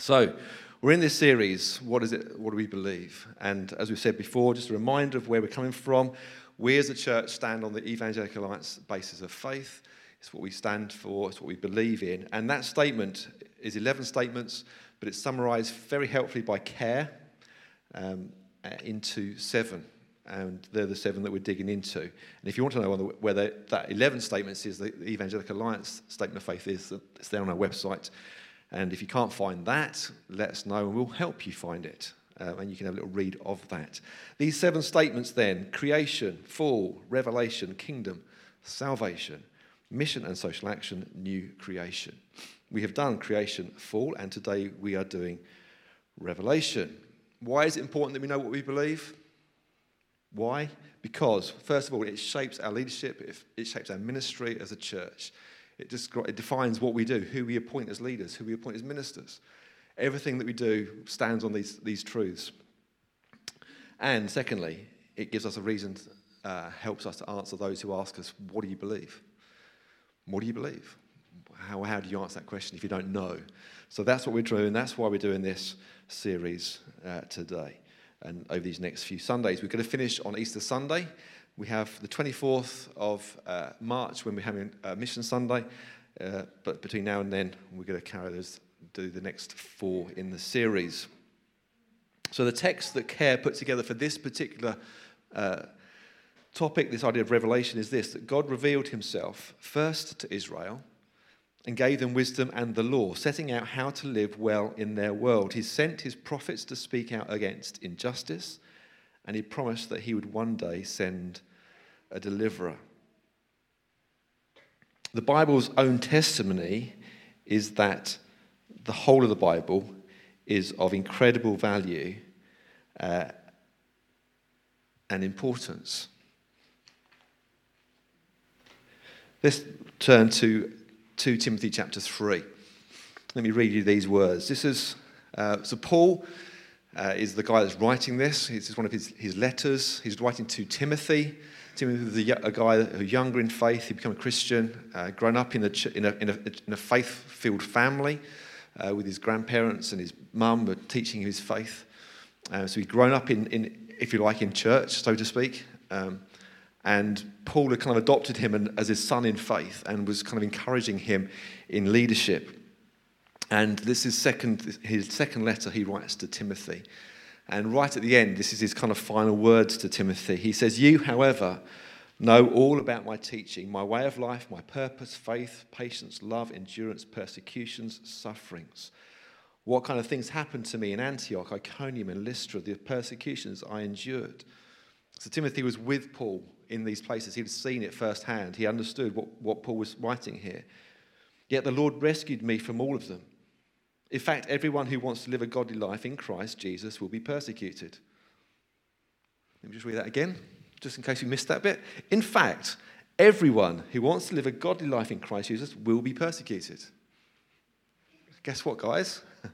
So, we're in this series, What is it? What do we believe? And as we've said before, just a reminder of where we're coming from. We as a church stand on the Evangelical Alliance basis of faith. It's what we stand for, it's what we believe in. And that statement is 11 statements, but it's summarized very helpfully by Care um, into seven. And they're the seven that we're digging into. And if you want to know whether that 11 statements is the Evangelical Alliance statement of faith is, it's there on our website. And if you can't find that, let us know and we'll help you find it. Uh, and you can have a little read of that. These seven statements then creation, fall, revelation, kingdom, salvation, mission and social action, new creation. We have done creation, fall, and today we are doing revelation. Why is it important that we know what we believe? Why? Because, first of all, it shapes our leadership, it shapes our ministry as a church. It, just, it defines what we do, who we appoint as leaders, who we appoint as ministers. Everything that we do stands on these, these truths. And secondly, it gives us a reason, uh, helps us to answer those who ask us, What do you believe? What do you believe? How, how do you answer that question if you don't know? So that's what we're doing. That's why we're doing this series uh, today and over these next few Sundays. We're going to finish on Easter Sunday. We have the 24th of uh, March when we're having a Mission Sunday, uh, but between now and then, we're going to carry those, do the next four in the series. So, the text that Care put together for this particular uh, topic, this idea of revelation, is this that God revealed himself first to Israel and gave them wisdom and the law, setting out how to live well in their world. He sent his prophets to speak out against injustice, and he promised that he would one day send a deliverer. The Bible's own testimony is that the whole of the Bible is of incredible value uh, and importance. Let's turn to 2 Timothy chapter 3. Let me read you these words. This is, uh, so Paul uh, is the guy that's writing this. This is one of his, his letters. He's writing to Timothy. Timothy was a, a guy who's younger in faith. He became a Christian, uh, grown up in, the, in a, in a, in a faith filled family uh, with his grandparents and his mum were teaching his faith. Uh, so he'd grown up in, in, if you like, in church, so to speak. Um, and Paul had kind of adopted him and, as his son in faith and was kind of encouraging him in leadership. And this is second, his second letter he writes to Timothy. And right at the end, this is his kind of final words to Timothy. He says, You, however, know all about my teaching, my way of life, my purpose, faith, patience, love, endurance, persecutions, sufferings. What kind of things happened to me in Antioch, Iconium, and Lystra, the persecutions I endured. So Timothy was with Paul in these places. He'd seen it firsthand. He understood what, what Paul was writing here. Yet the Lord rescued me from all of them. In fact, everyone who wants to live a godly life in Christ Jesus will be persecuted. Let me just read that again, just in case you missed that bit. In fact, everyone who wants to live a godly life in Christ Jesus will be persecuted. Guess what, guys?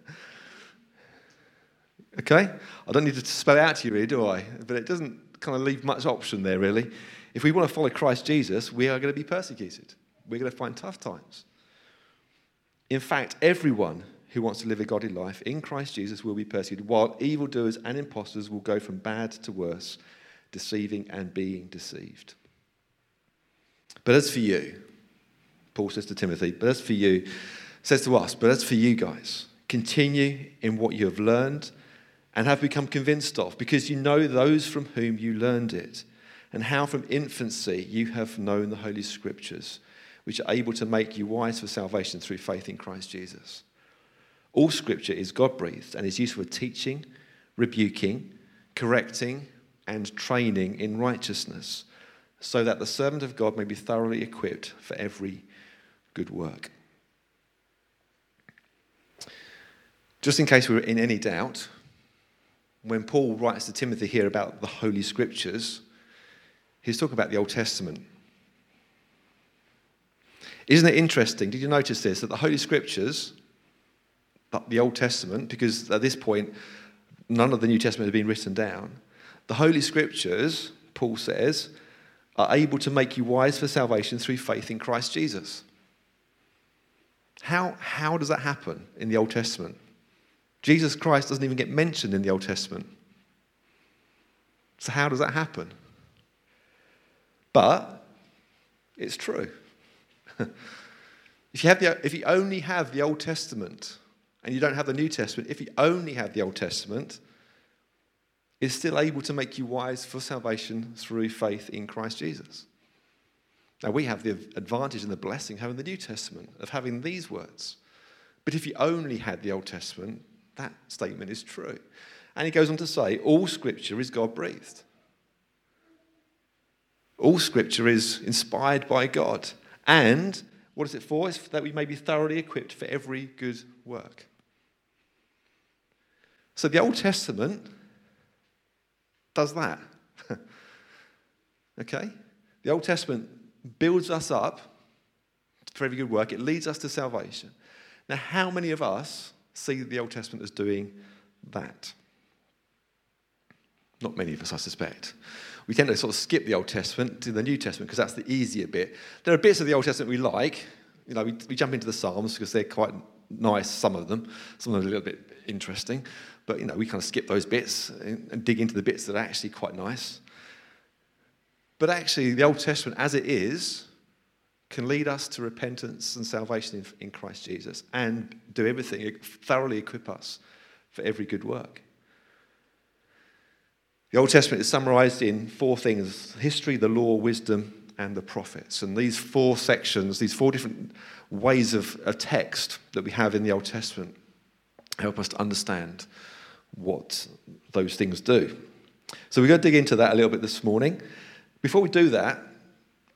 okay? I don't need to spell it out to you, really, do I? But it doesn't kind of leave much option there, really. If we want to follow Christ Jesus, we are going to be persecuted. We're going to find tough times. In fact, everyone who wants to live a godly life in Christ Jesus will be persecuted, while evildoers and impostors will go from bad to worse, deceiving and being deceived. But as for you, Paul says to Timothy, but as for you, says to us, but as for you guys, continue in what you have learned and have become convinced of, because you know those from whom you learned it, and how from infancy you have known the Holy Scriptures, which are able to make you wise for salvation through faith in Christ Jesus. All scripture is God breathed and is useful for teaching, rebuking, correcting, and training in righteousness, so that the servant of God may be thoroughly equipped for every good work. Just in case we are in any doubt, when Paul writes to Timothy here about the Holy Scriptures, he's talking about the Old Testament. Isn't it interesting? Did you notice this? That the Holy Scriptures the Old Testament, because at this point, none of the New Testament had been written down. The Holy Scriptures, Paul says, are able to make you wise for salvation through faith in Christ Jesus. How, how does that happen in the Old Testament? Jesus Christ doesn't even get mentioned in the Old Testament. So, how does that happen? But it's true. if, you have the, if you only have the Old Testament and you don't have the New Testament, if you only have the Old Testament, it's still able to make you wise for salvation through faith in Christ Jesus. Now, we have the advantage and the blessing of having the New Testament, of having these words. But if you only had the Old Testament, that statement is true. And he goes on to say, all scripture is God breathed. All scripture is inspired by God. And what is it for? It's that we may be thoroughly equipped for every good work. So the Old Testament does that. okay? The Old Testament builds us up for every good work, it leads us to salvation. Now, how many of us see the Old Testament as doing that? Not many of us, I suspect. We tend to sort of skip the Old Testament to the New Testament because that's the easier bit. There are bits of the Old Testament we like. You know, we, we jump into the Psalms because they're quite nice, some of them. Some of them are a little bit interesting. But, you know, we kind of skip those bits and dig into the bits that are actually quite nice. But actually, the Old Testament, as it is, can lead us to repentance and salvation in, Christ Jesus and do everything, thoroughly equip us for every good work. The Old Testament is summarized in four things history, the law, wisdom, and the prophets. And these four sections, these four different ways of a text that we have in the Old Testament, help us to understand what those things do. So we're going to dig into that a little bit this morning. Before we do that,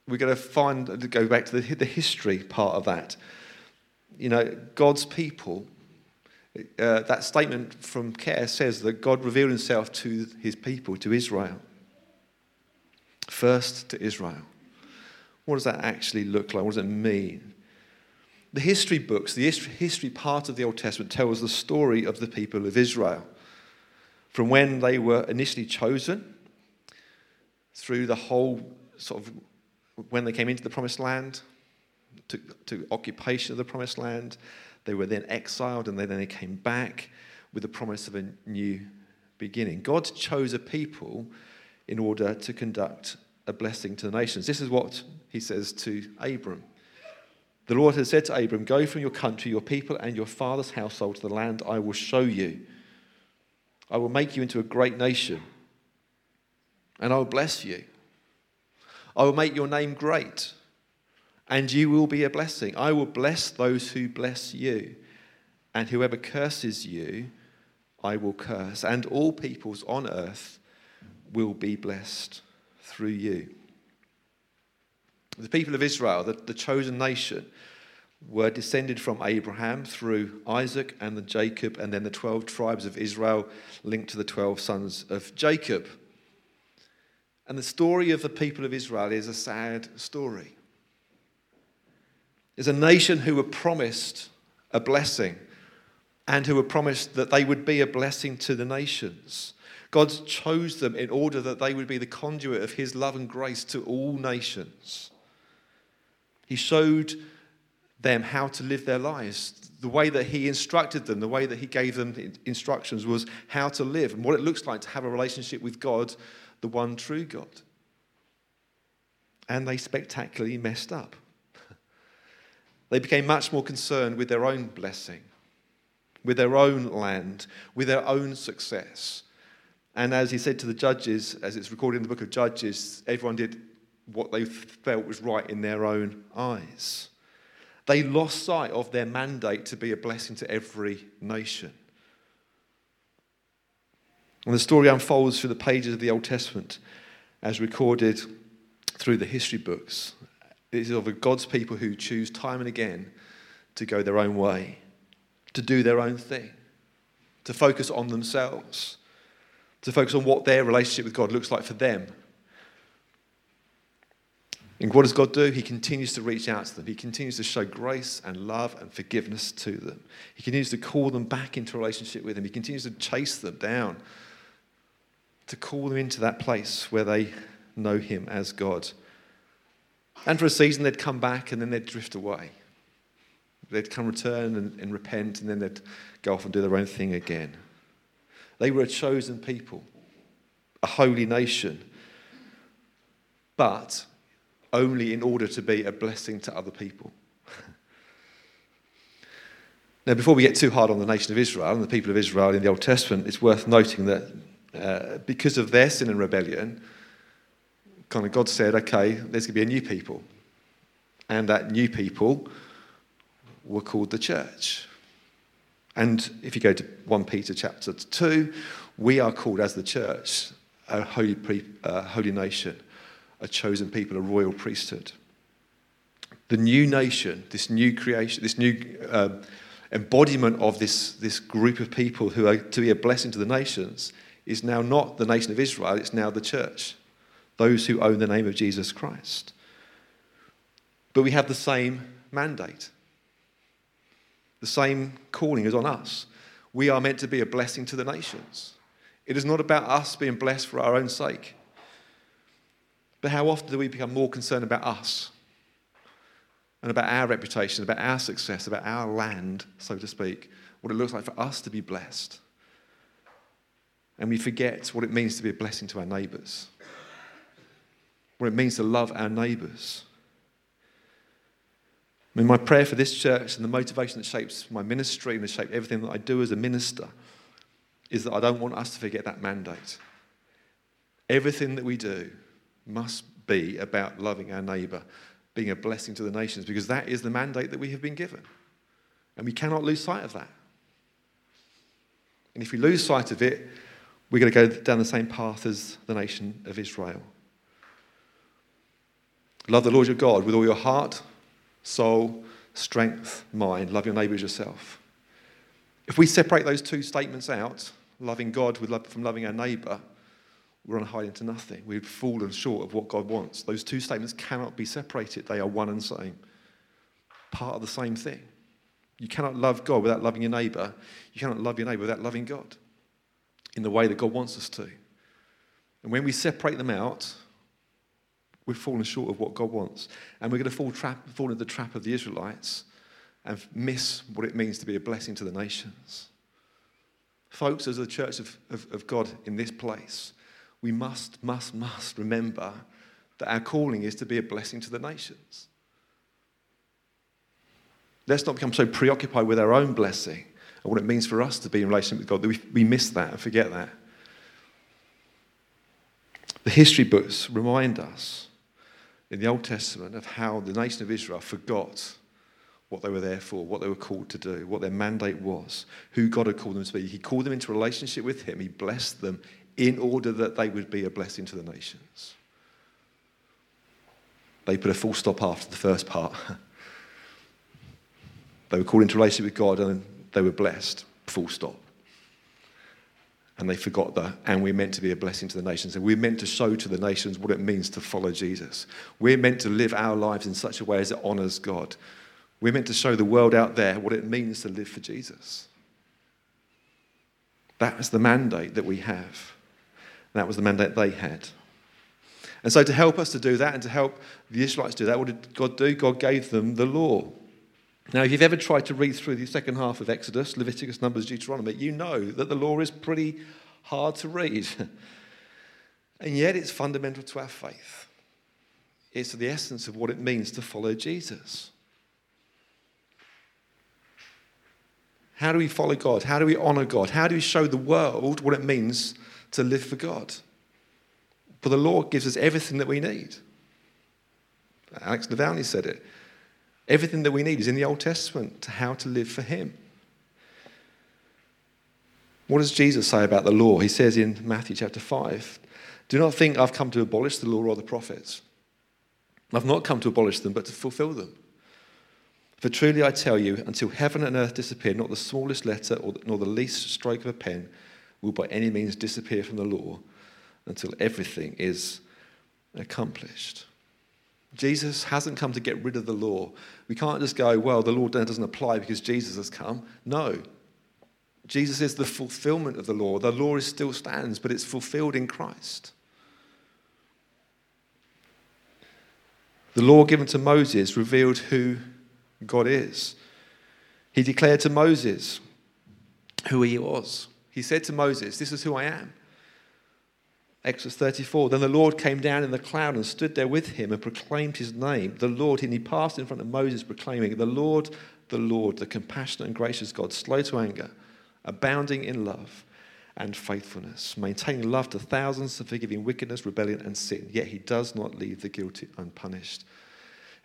we're going to find, go back to the, the history part of that. You know, God's people, uh, that statement from Care says that God revealed himself to his people, to Israel. First to Israel. What does that actually look like? What does it mean? The history books, the history part of the Old Testament, tells the story of the people of Israel. From when they were initially chosen, through the whole sort of when they came into the promised land, to, to occupation of the promised land. They were then exiled and they, then they came back with the promise of a new beginning. God chose a people in order to conduct a blessing to the nations. This is what he says to Abram. The Lord has said to Abram, Go from your country, your people, and your father's household to the land I will show you. I will make you into a great nation, and I will bless you. I will make your name great, and you will be a blessing. I will bless those who bless you, and whoever curses you, I will curse. And all peoples on earth will be blessed through you. The people of Israel, the, the chosen nation, were descended from Abraham through Isaac and then Jacob, and then the 12 tribes of Israel linked to the 12 sons of Jacob. And the story of the people of Israel is a sad story. It's a nation who were promised a blessing and who were promised that they would be a blessing to the nations. God chose them in order that they would be the conduit of his love and grace to all nations. He showed them how to live their lives. The way that he instructed them, the way that he gave them instructions was how to live and what it looks like to have a relationship with God the one true God. And they spectacularly messed up. they became much more concerned with their own blessing, with their own land, with their own success. And as he said to the judges, as it's recorded in the book of Judges, everyone did what they felt was right in their own eyes. They lost sight of their mandate to be a blessing to every nation. And the story unfolds through the pages of the Old Testament as recorded through the history books. It is of God's people who choose time and again to go their own way, to do their own thing, to focus on themselves, to focus on what their relationship with God looks like for them. And what does God do? He continues to reach out to them. He continues to show grace and love and forgiveness to them. He continues to call them back into relationship with Him. He continues to chase them down to call them into that place where they know Him as God. And for a season, they'd come back and then they'd drift away. They'd come return and, and repent, and then they'd go off and do their own thing again. They were a chosen people, a holy nation, but only in order to be a blessing to other people. now, before we get too hard on the nation of Israel and the people of Israel in the Old Testament, it's worth noting that uh, because of their sin and rebellion, kind of God said, okay, there's going to be a new people. And that new people were called the church. And if you go to 1 Peter chapter 2, we are called as the church a holy, pre, uh, holy nation, a chosen people, a royal priesthood. The new nation, this new creation, this new uh, embodiment of this, this group of people who are to be a blessing to the nations, is now not the nation of Israel, it's now the church, those who own the name of Jesus Christ. But we have the same mandate. The same calling is on us. We are meant to be a blessing to the nations. It is not about us being blessed for our own sake. But how often do we become more concerned about us and about our reputation, about our success, about our land, so to speak, what it looks like for us to be blessed? And we forget what it means to be a blessing to our neighbours, what it means to love our neighbours. I mean, my prayer for this church and the motivation that shapes my ministry and that shapes everything that I do as a minister is that I don't want us to forget that mandate. Everything that we do must be about loving our neighbour, being a blessing to the nations, because that is the mandate that we have been given. And we cannot lose sight of that. And if we lose sight of it, we're going to go down the same path as the nation of Israel. Love the Lord your God with all your heart, soul, strength, mind. Love your neighbour as yourself. If we separate those two statements out, loving God love, from loving our neighbour, we're on high into nothing. We've fallen short of what God wants. Those two statements cannot be separated, they are one and same, part of the same thing. You cannot love God without loving your neighbour. You cannot love your neighbour without loving God in the way that God wants us to. And when we separate them out, we've fallen short of what God wants. And we're going to fall, trap, fall into the trap of the Israelites and miss what it means to be a blessing to the nations. Folks, as the church of, of, of God in this place, we must, must, must remember that our calling is to be a blessing to the nations. Let's not become so preoccupied with our own blessing and what it means for us to be in relationship with God that we, we miss that and forget that. The history books remind us in the Old Testament of how the nation of Israel forgot what they were there for, what they were called to do, what their mandate was, who God had called them to be. He called them into relationship with Him, He blessed them in order that they would be a blessing to the nations. They put a full stop after the first part. they were called into relationship with God and they were blessed, full stop. And they forgot that. And we're meant to be a blessing to the nations. And we're meant to show to the nations what it means to follow Jesus. We're meant to live our lives in such a way as it honors God. We're meant to show the world out there what it means to live for Jesus. That is the mandate that we have. That was the mandate they had. And so, to help us to do that and to help the Israelites do that, what did God do? God gave them the law. Now, if you've ever tried to read through the second half of Exodus, Leviticus, Numbers, Deuteronomy, you know that the law is pretty hard to read. and yet, it's fundamental to our faith. It's the essence of what it means to follow Jesus. How do we follow God? How do we honor God? How do we show the world what it means to live for God? For the law gives us everything that we need. Alex Navalny said it. Everything that we need is in the Old Testament to how to live for Him. What does Jesus say about the law? He says in Matthew chapter 5 Do not think I've come to abolish the law or the prophets. I've not come to abolish them, but to fulfill them. For truly I tell you, until heaven and earth disappear, not the smallest letter or, nor the least stroke of a pen will by any means disappear from the law until everything is accomplished. Jesus hasn't come to get rid of the law. We can't just go, well, the law doesn't apply because Jesus has come. No. Jesus is the fulfillment of the law. The law still stands, but it's fulfilled in Christ. The law given to Moses revealed who God is. He declared to Moses who he was. He said to Moses, This is who I am. Exodus 34. Then the Lord came down in the cloud and stood there with him and proclaimed his name, the Lord. And he passed in front of Moses, proclaiming, The Lord, the Lord, the compassionate and gracious God, slow to anger, abounding in love and faithfulness, maintaining love to thousands, and forgiving wickedness, rebellion, and sin. Yet he does not leave the guilty unpunished.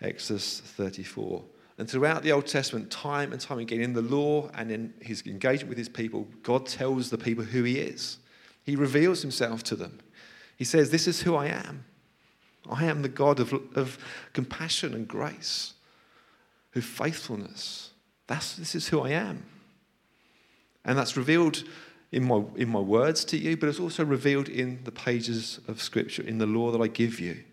Exodus 34. And throughout the Old Testament, time and time again, in the law and in his engagement with his people, God tells the people who he is. He reveals himself to them. He says, This is who I am. I am the God of, of compassion and grace, of faithfulness. That's, this is who I am. And that's revealed in my, in my words to you, but it's also revealed in the pages of Scripture, in the law that I give you.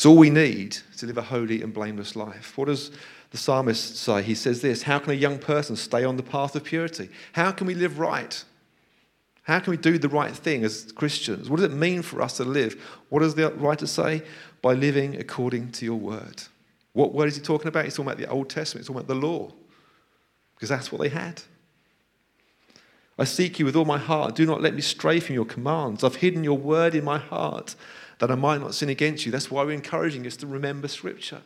It's all we need to live a holy and blameless life. What does the psalmist say? He says this How can a young person stay on the path of purity? How can we live right? How can we do the right thing as Christians? What does it mean for us to live? What does the writer say? By living according to your word. What word is he talking about? He's talking about the Old Testament, he's talking about the law, because that's what they had. I seek you with all my heart. Do not let me stray from your commands. I've hidden your word in my heart that I might not sin against you. That's why we're encouraging us to remember Scripture.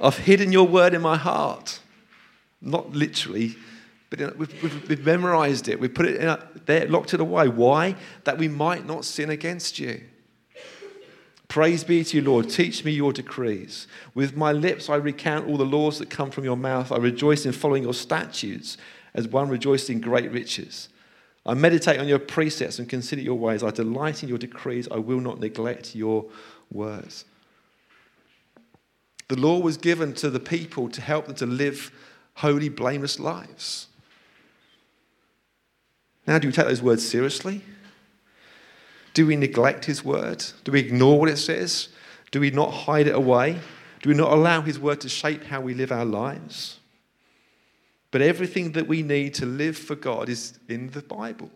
I've hidden your word in my heart. Not literally, but we've, we've, we've memorized it. We've put it in there, locked it away. Why? That we might not sin against you. Praise be to you, Lord. Teach me your decrees. With my lips I recount all the laws that come from your mouth. I rejoice in following your statutes as one rejoices in great riches. I meditate on your precepts and consider your ways. I delight in your decrees. I will not neglect your words. The law was given to the people to help them to live holy, blameless lives. Now, do we take those words seriously? Do we neglect his word? Do we ignore what it says? Do we not hide it away? Do we not allow his word to shape how we live our lives? But everything that we need to live for God is in the Bible.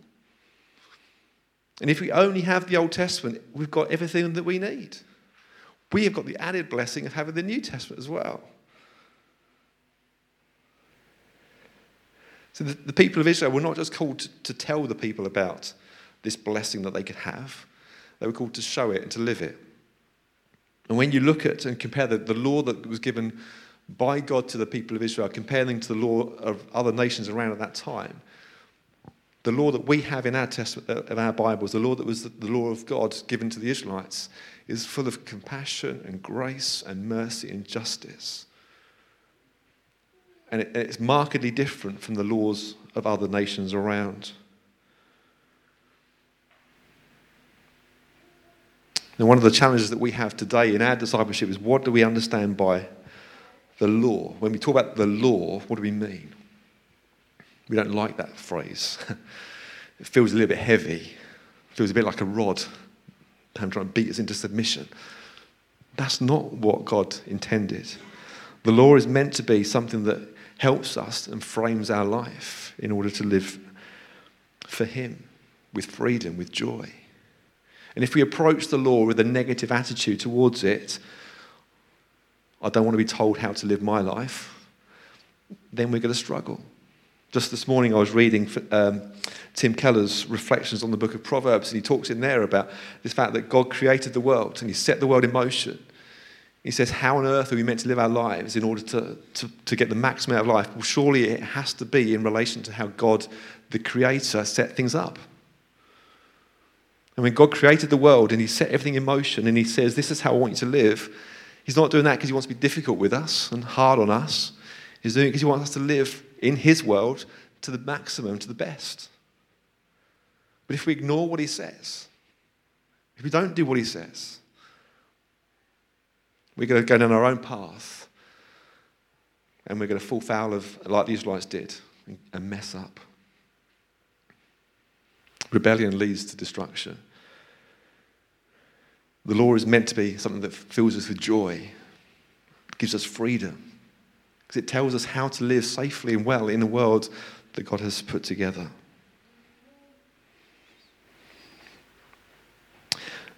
And if we only have the Old Testament, we've got everything that we need. We have got the added blessing of having the New Testament as well. So the, the people of Israel were not just called to, to tell the people about this blessing that they could have, they were called to show it and to live it. And when you look at and compare the, the law that was given by God to the people of Israel, comparing to the law of other nations around at that time, the law that we have in our testament, uh, of our Bibles, the law that was the law of God given to the Israelites, is full of compassion and grace and mercy and justice. And it, it's markedly different from the laws of other nations around. Now, one of the challenges that we have today in our discipleship is what do we understand by the law. When we talk about the law, what do we mean? We don't like that phrase. it feels a little bit heavy, it feels a bit like a rod. I'm trying to beat us into submission. That's not what God intended. The law is meant to be something that helps us and frames our life in order to live for Him with freedom, with joy. And if we approach the law with a negative attitude towards it, I don't want to be told how to live my life, then we're going to struggle. Just this morning, I was reading um, Tim Keller's reflections on the book of Proverbs, and he talks in there about this fact that God created the world and he set the world in motion. He says, How on earth are we meant to live our lives in order to, to, to get the maximum out of life? Well, surely it has to be in relation to how God, the Creator, set things up. And when God created the world and He set everything in motion and He says, This is how I want you to live, He's not doing that because he wants to be difficult with us and hard on us. He's doing it because he wants us to live in his world to the maximum, to the best. But if we ignore what he says, if we don't do what he says, we're going to go down our own path and we're going to fall foul of, like the Israelites did, and mess up. Rebellion leads to destruction. The law is meant to be something that fills us with joy, gives us freedom, because it tells us how to live safely and well in the world that God has put together.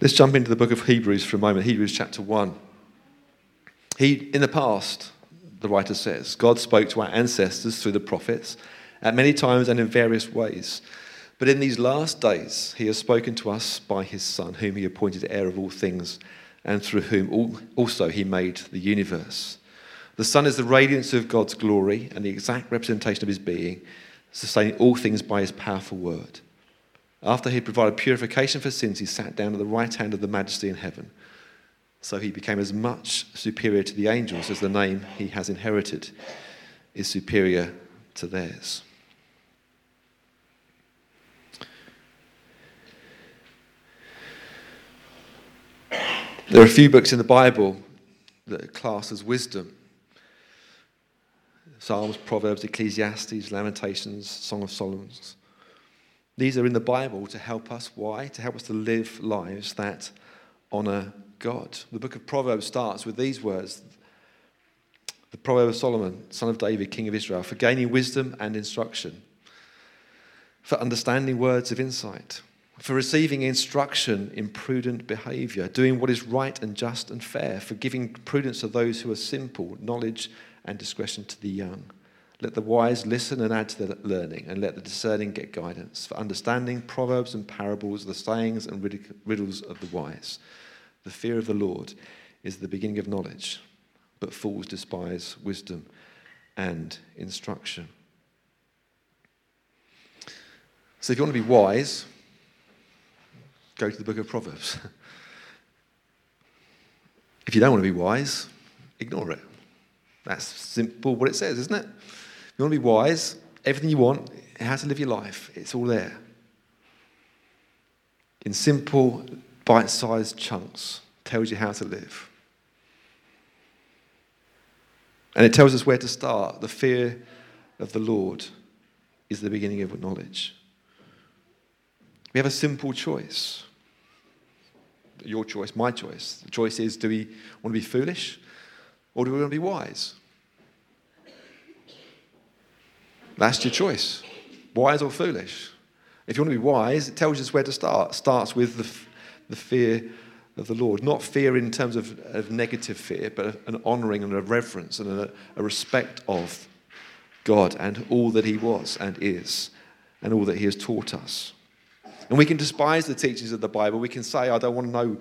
Let's jump into the book of Hebrews for a moment. Hebrews chapter 1. He, in the past, the writer says, God spoke to our ancestors through the prophets at many times and in various ways. But in these last days, he has spoken to us by his Son, whom he appointed heir of all things, and through whom also he made the universe. The Son is the radiance of God's glory and the exact representation of his being, sustaining all things by his powerful word. After he had provided purification for sins, he sat down at the right hand of the majesty in heaven. So he became as much superior to the angels as the name he has inherited is superior to theirs. There are a few books in the Bible that are classed as wisdom Psalms, Proverbs, Ecclesiastes, Lamentations, Song of Solomon. These are in the Bible to help us. Why? To help us to live lives that honour God. The book of Proverbs starts with these words The Proverb of Solomon, son of David, king of Israel, for gaining wisdom and instruction, for understanding words of insight for receiving instruction in prudent behavior, doing what is right and just and fair, for giving prudence to those who are simple, knowledge and discretion to the young. Let the wise listen and add to their learning, and let the discerning get guidance. For understanding proverbs and parables, the sayings and riddles of the wise. The fear of the Lord is the beginning of knowledge, but fools despise wisdom and instruction. So, if you want to be wise, go to the book of Proverbs. if you don't want to be wise, ignore it. That's simple what it says, isn't it? If you want to be wise, everything you want, how to live your life, it's all there. In simple, bite sized chunks, tells you how to live. And it tells us where to start. The fear of the Lord is the beginning of knowledge. We have a simple choice your choice, my choice. The choice is do we want to be foolish or do we want to be wise? That's your choice wise or foolish. If you want to be wise, it tells us where to start. It starts with the, the fear of the Lord. Not fear in terms of, of negative fear, but an honouring and a reverence and a, a respect of God and all that He was and is and all that He has taught us. And we can despise the teachings of the Bible. We can say, I don't want to know,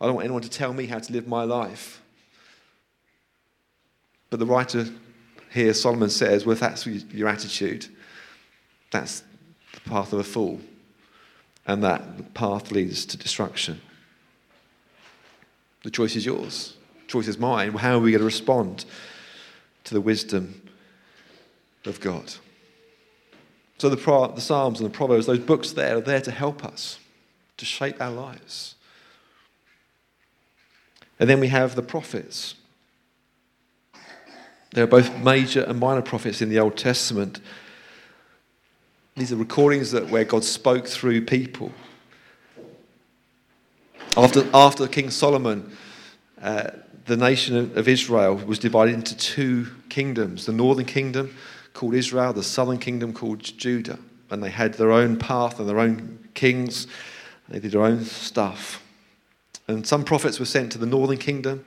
I don't want anyone to tell me how to live my life. But the writer here, Solomon says, well, if that's your attitude, that's the path of a fool. And that path leads to destruction. The choice is yours. The choice is mine. How are we going to respond to the wisdom of God? So the, the Psalms and the Proverbs, those books there, are there to help us, to shape our lives. And then we have the prophets. There are both major and minor prophets in the Old Testament. These are recordings that where God spoke through people. After, after King Solomon, uh, the nation of Israel was divided into two kingdoms the northern kingdom called Israel, the southern kingdom called Judah. And they had their own path and their own kings. They did their own stuff. And some prophets were sent to the northern kingdom,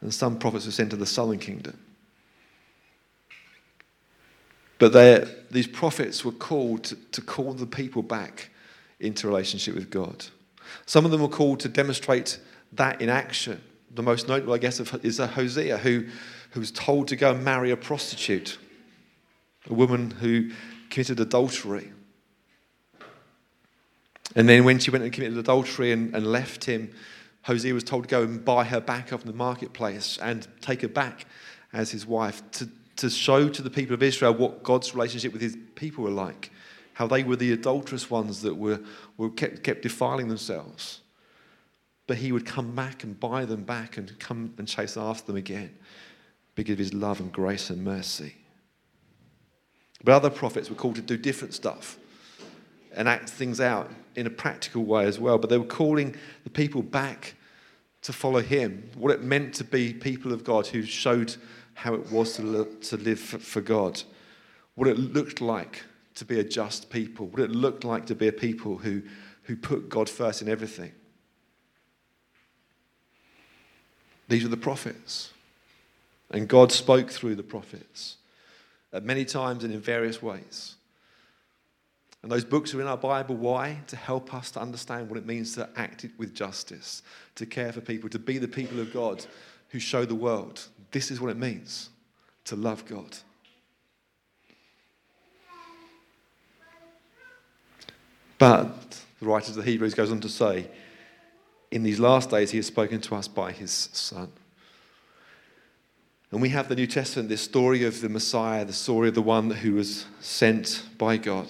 and some prophets were sent to the southern kingdom. But these prophets were called to, to call the people back into relationship with God. Some of them were called to demonstrate that in action. The most notable, I guess, is Hosea, who, who was told to go and marry a prostitute a woman who committed adultery. And then when she went and committed adultery and, and left him, Hosea was told to go and buy her back off the marketplace and take her back as his wife to, to show to the people of Israel what God's relationship with his people were like, how they were the adulterous ones that were, were kept, kept defiling themselves. But he would come back and buy them back and come and chase after them again because of his love and grace and mercy. But other prophets were called to do different stuff and act things out in a practical way as well. But they were calling the people back to follow him, what it meant to be people of God who showed how it was to live, to live for God, what it looked like to be a just people, what it looked like to be a people who, who put God first in everything. These are the prophets. And God spoke through the prophets at many times and in various ways. And those books are in our Bible. Why? To help us to understand what it means to act with justice, to care for people, to be the people of God who show the world. This is what it means to love God. But the writer of the Hebrews goes on to say, in these last days, he has spoken to us by his Son. And we have the New Testament, this story of the Messiah, the story of the one who was sent by God.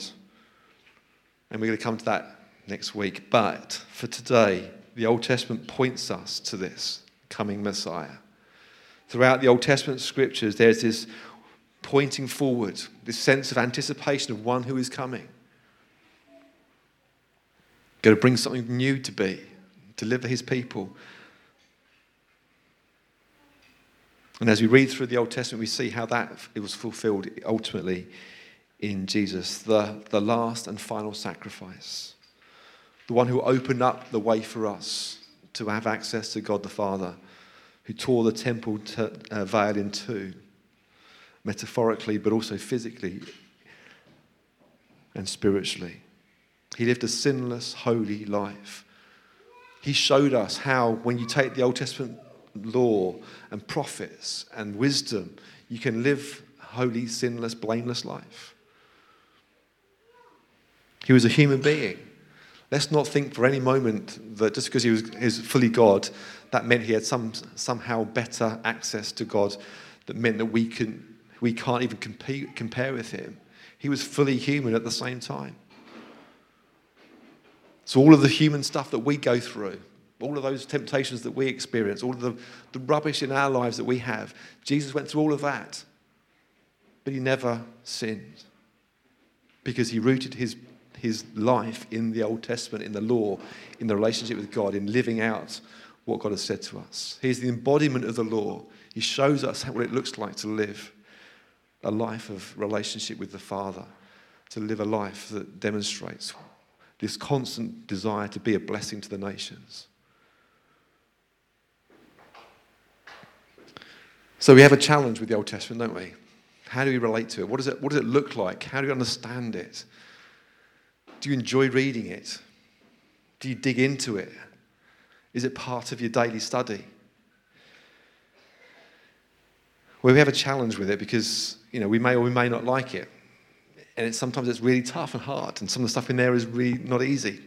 And we're going to come to that next week. But for today, the Old Testament points us to this coming Messiah. Throughout the Old Testament scriptures, there's this pointing forward, this sense of anticipation of one who is coming. Going to bring something new to be, deliver his people. And as we read through the Old Testament, we see how that it was fulfilled ultimately in Jesus, the, the last and final sacrifice, the one who opened up the way for us to have access to God the Father, who tore the temple to, uh, veil in two, metaphorically, but also physically and spiritually. He lived a sinless, holy life. He showed us how, when you take the Old Testament law and prophets and wisdom, you can live holy, sinless, blameless life. He was a human being. Let's not think for any moment that just because he was, was fully God, that meant he had some, somehow better access to God, that meant that we, can, we can't even compete, compare with him. He was fully human at the same time. So, all of the human stuff that we go through, all of those temptations that we experience, all of the, the rubbish in our lives that we have, Jesus went through all of that. But he never sinned because he rooted his, his life in the Old Testament, in the law, in the relationship with God, in living out what God has said to us. He's the embodiment of the law. He shows us what it looks like to live a life of relationship with the Father, to live a life that demonstrates this constant desire to be a blessing to the nations. So we have a challenge with the Old Testament, don't we? How do we relate to it? What does it, what does it look like? How do you understand it? Do you enjoy reading it? Do you dig into it? Is it part of your daily study? Well, we have a challenge with it because you know we may or we may not like it and it's, sometimes it's really tough and hard, and some of the stuff in there is really not easy.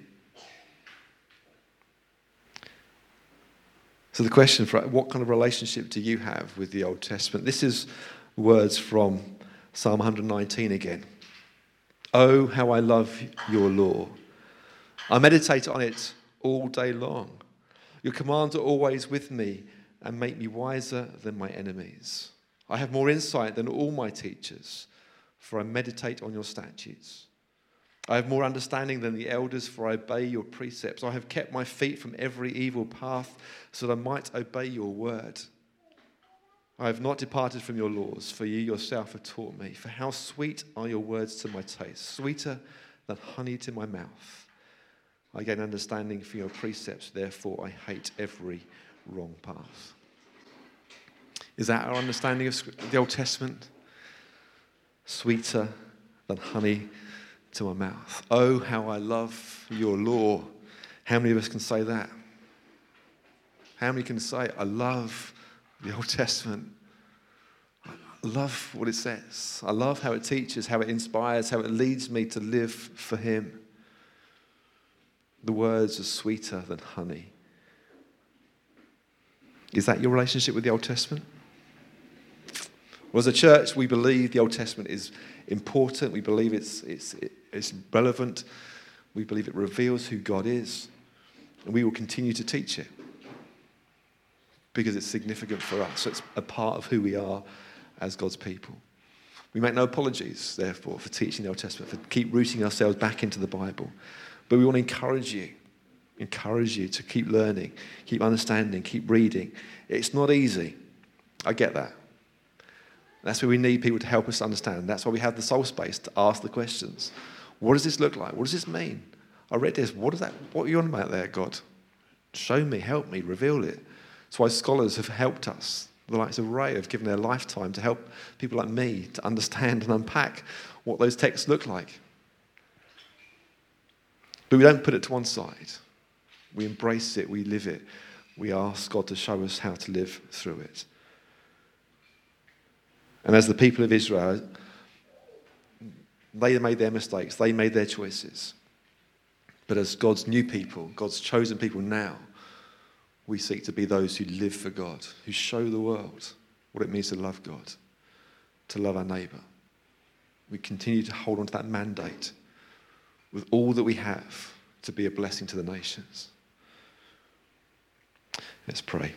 So, the question for what kind of relationship do you have with the Old Testament? This is words from Psalm 119 again. Oh, how I love your law. I meditate on it all day long. Your commands are always with me and make me wiser than my enemies. I have more insight than all my teachers for I meditate on your statutes. I have more understanding than the elders, for I obey your precepts. I have kept my feet from every evil path, so that I might obey your word. I have not departed from your laws, for you yourself have taught me. For how sweet are your words to my taste, sweeter than honey to my mouth. I gain understanding from your precepts, therefore I hate every wrong path. Is that our understanding of the Old Testament? sweeter than honey to my mouth. Oh, how I love your law. How many of us can say that? How many can say, I love the Old Testament? I love what it says. I love how it teaches, how it inspires, how it leads me to live for Him. The words are sweeter than honey. Is that your relationship with the Old Testament? Well, as a church, we believe the Old Testament is important. We believe it's, it's, it's relevant. We believe it reveals who God is. And we will continue to teach it because it's significant for us. It's a part of who we are as God's people. We make no apologies, therefore, for teaching the Old Testament, for keep rooting ourselves back into the Bible. But we want to encourage you, encourage you to keep learning, keep understanding, keep reading. It's not easy. I get that. That's where we need people to help us understand. That's why we have the soul space to ask the questions. What does this look like? What does this mean? I read this. What is that? What are you on about there, God? Show me, help me, reveal it. That's why scholars have helped us. The likes of Ray have given their lifetime to help people like me to understand and unpack what those texts look like. But we don't put it to one side. We embrace it, we live it. We ask God to show us how to live through it. And as the people of Israel, they made their mistakes, they made their choices. But as God's new people, God's chosen people now, we seek to be those who live for God, who show the world what it means to love God, to love our neighbour. We continue to hold on to that mandate with all that we have to be a blessing to the nations. Let's pray.